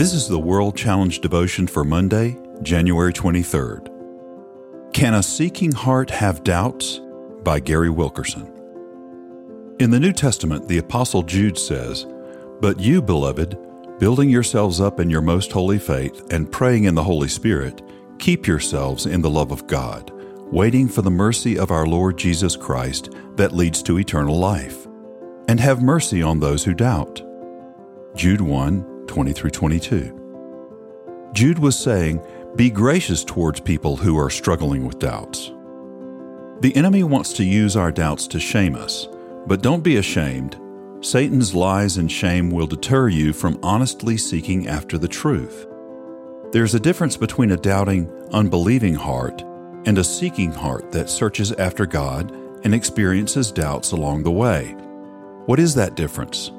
This is the World Challenge devotion for Monday, January 23rd. Can a Seeking Heart Have Doubts? by Gary Wilkerson. In the New Testament, the Apostle Jude says, But you, beloved, building yourselves up in your most holy faith and praying in the Holy Spirit, keep yourselves in the love of God, waiting for the mercy of our Lord Jesus Christ that leads to eternal life. And have mercy on those who doubt. Jude 1 20 through 22. Jude was saying, Be gracious towards people who are struggling with doubts. The enemy wants to use our doubts to shame us, but don't be ashamed. Satan's lies and shame will deter you from honestly seeking after the truth. There's a difference between a doubting, unbelieving heart and a seeking heart that searches after God and experiences doubts along the way. What is that difference?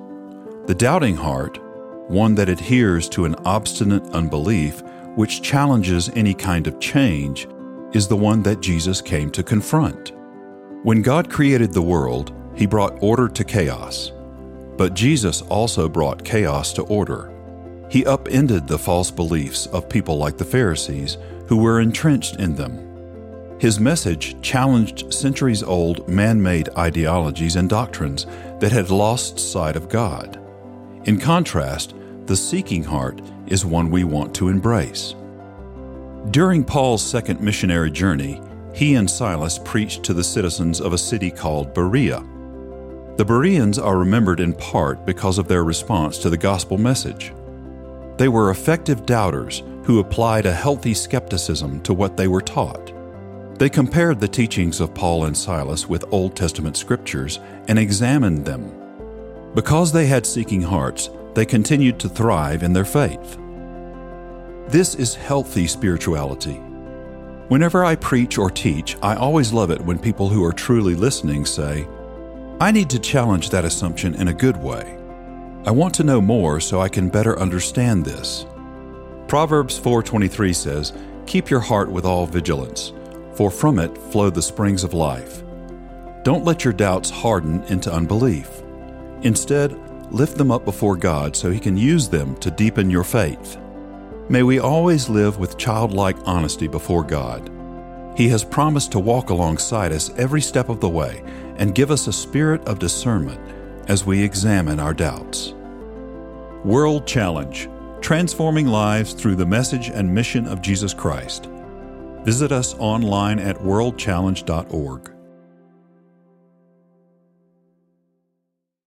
The doubting heart, one that adheres to an obstinate unbelief which challenges any kind of change, is the one that Jesus came to confront. When God created the world, he brought order to chaos. But Jesus also brought chaos to order. He upended the false beliefs of people like the Pharisees who were entrenched in them. His message challenged centuries old man made ideologies and doctrines that had lost sight of God. In contrast, the seeking heart is one we want to embrace. During Paul's second missionary journey, he and Silas preached to the citizens of a city called Berea. The Bereans are remembered in part because of their response to the gospel message. They were effective doubters who applied a healthy skepticism to what they were taught. They compared the teachings of Paul and Silas with Old Testament scriptures and examined them. Because they had seeking hearts, they continued to thrive in their faith. This is healthy spirituality. Whenever I preach or teach, I always love it when people who are truly listening say, I need to challenge that assumption in a good way. I want to know more so I can better understand this. Proverbs 4:23 says, "Keep your heart with all vigilance, for from it flow the springs of life." Don't let your doubts harden into unbelief. Instead, lift them up before God so he can use them to deepen your faith. May we always live with childlike honesty before God. He has promised to walk alongside us every step of the way and give us a spirit of discernment as we examine our doubts. World Challenge Transforming Lives Through the Message and Mission of Jesus Christ. Visit us online at worldchallenge.org.